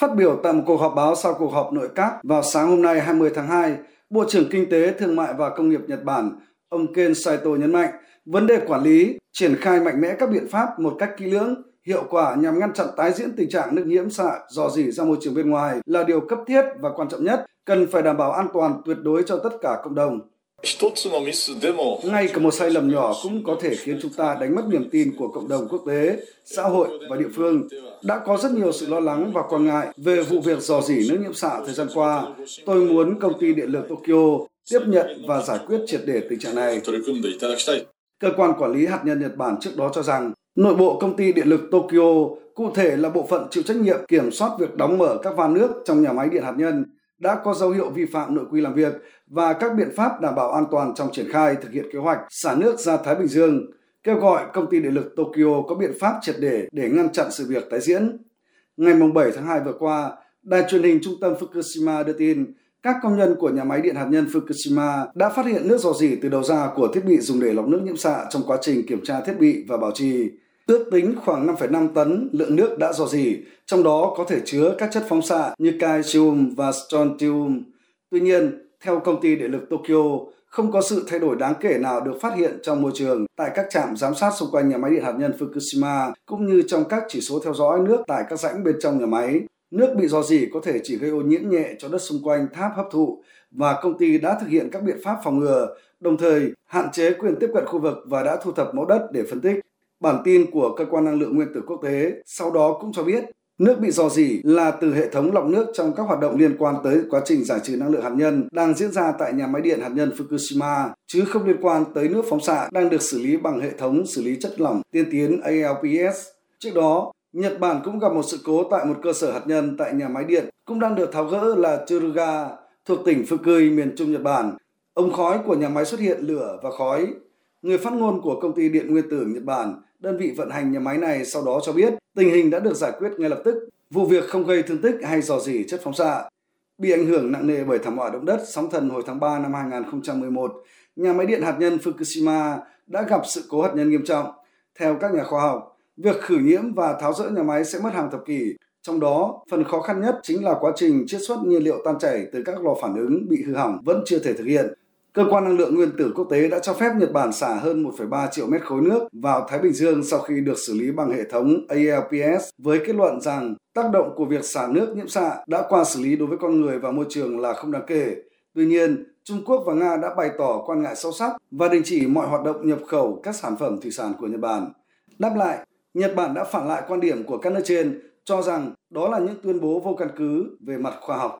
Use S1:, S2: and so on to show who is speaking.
S1: Phát biểu tại một cuộc họp báo sau cuộc họp nội các vào sáng hôm nay 20 tháng 2, Bộ trưởng Kinh tế, Thương mại và Công nghiệp Nhật Bản, ông Ken Saito nhấn mạnh, vấn đề quản lý, triển khai mạnh mẽ các biện pháp một cách kỹ lưỡng, hiệu quả nhằm ngăn chặn tái diễn tình trạng nước nhiễm xạ dò dỉ ra môi trường bên ngoài là điều cấp thiết và quan trọng nhất, cần phải đảm bảo an toàn tuyệt đối cho tất cả cộng đồng. Ngay cả một sai lầm nhỏ cũng có thể khiến chúng ta đánh mất niềm tin của cộng đồng quốc tế, xã hội và địa phương. Đã có rất nhiều sự lo lắng và quan ngại về vụ việc dò dỉ nước nhiễm xạ thời gian qua. Tôi muốn công ty điện lực Tokyo tiếp nhận và giải quyết triệt để tình trạng này. Cơ quan quản lý hạt nhân Nhật Bản trước đó cho rằng nội bộ công ty điện lực Tokyo, cụ thể là bộ phận chịu trách nhiệm kiểm soát việc đóng mở các van nước trong nhà máy điện hạt nhân, đã có dấu hiệu vi phạm nội quy làm việc và các biện pháp đảm bảo an toàn trong triển khai thực hiện kế hoạch xả nước ra Thái Bình Dương, kêu gọi công ty điện lực Tokyo có biện pháp triệt để để ngăn chặn sự việc tái diễn. Ngày 7 tháng 2 vừa qua, đài truyền hình trung tâm Fukushima đưa tin các công nhân của nhà máy điện hạt nhân Fukushima đã phát hiện nước dò dỉ từ đầu ra của thiết bị dùng để lọc nước nhiễm xạ trong quá trình kiểm tra thiết bị và bảo trì. Ước tính khoảng 5,5 tấn lượng nước đã dò dỉ, trong đó có thể chứa các chất phóng xạ như calcium và strontium. Tuy nhiên, theo công ty điện lực Tokyo, không có sự thay đổi đáng kể nào được phát hiện trong môi trường tại các trạm giám sát xung quanh nhà máy điện hạt nhân Fukushima, cũng như trong các chỉ số theo dõi nước tại các rãnh bên trong nhà máy. Nước bị dò dỉ có thể chỉ gây ô nhiễm nhẹ cho đất xung quanh tháp hấp thụ và công ty đã thực hiện các biện pháp phòng ngừa, đồng thời hạn chế quyền tiếp cận khu vực và đã thu thập mẫu đất để phân tích. Bản tin của Cơ quan Năng lượng Nguyên tử Quốc tế sau đó cũng cho biết nước bị dò dỉ là từ hệ thống lọc nước trong các hoạt động liên quan tới quá trình giải trừ năng lượng hạt nhân đang diễn ra tại nhà máy điện hạt nhân Fukushima, chứ không liên quan tới nước phóng xạ đang được xử lý bằng hệ thống xử lý chất lỏng tiên tiến ALPS. Trước đó, Nhật Bản cũng gặp một sự cố tại một cơ sở hạt nhân tại nhà máy điện cũng đang được tháo gỡ là Tsuruga thuộc tỉnh Fukui, miền Trung Nhật Bản. Ống khói của nhà máy xuất hiện lửa và khói. Người phát ngôn của công ty điện nguyên tử Nhật Bản, đơn vị vận hành nhà máy này sau đó cho biết tình hình đã được giải quyết ngay lập tức. Vụ việc không gây thương tích hay dò dỉ chất phóng xạ. Bị ảnh hưởng nặng nề bởi thảm họa động đất sóng thần hồi tháng 3 năm 2011, nhà máy điện hạt nhân Fukushima đã gặp sự cố hạt nhân nghiêm trọng. Theo các nhà khoa học, Việc khử nhiễm và tháo rỡ nhà máy sẽ mất hàng thập kỷ, trong đó, phần khó khăn nhất chính là quá trình chiết xuất nhiên liệu tan chảy từ các lò phản ứng bị hư hỏng vẫn chưa thể thực hiện. Cơ quan năng lượng nguyên tử quốc tế đã cho phép Nhật Bản xả hơn 1,3 triệu mét khối nước vào Thái Bình Dương sau khi được xử lý bằng hệ thống ALPS với kết luận rằng tác động của việc xả nước nhiễm xạ đã qua xử lý đối với con người và môi trường là không đáng kể. Tuy nhiên, Trung Quốc và Nga đã bày tỏ quan ngại sâu sắc và đình chỉ mọi hoạt động nhập khẩu các sản phẩm thủy sản của Nhật Bản. Đáp lại, Nhật Bản đã phản lại quan điểm của các nước trên cho rằng đó là những tuyên bố vô căn cứ về mặt khoa học.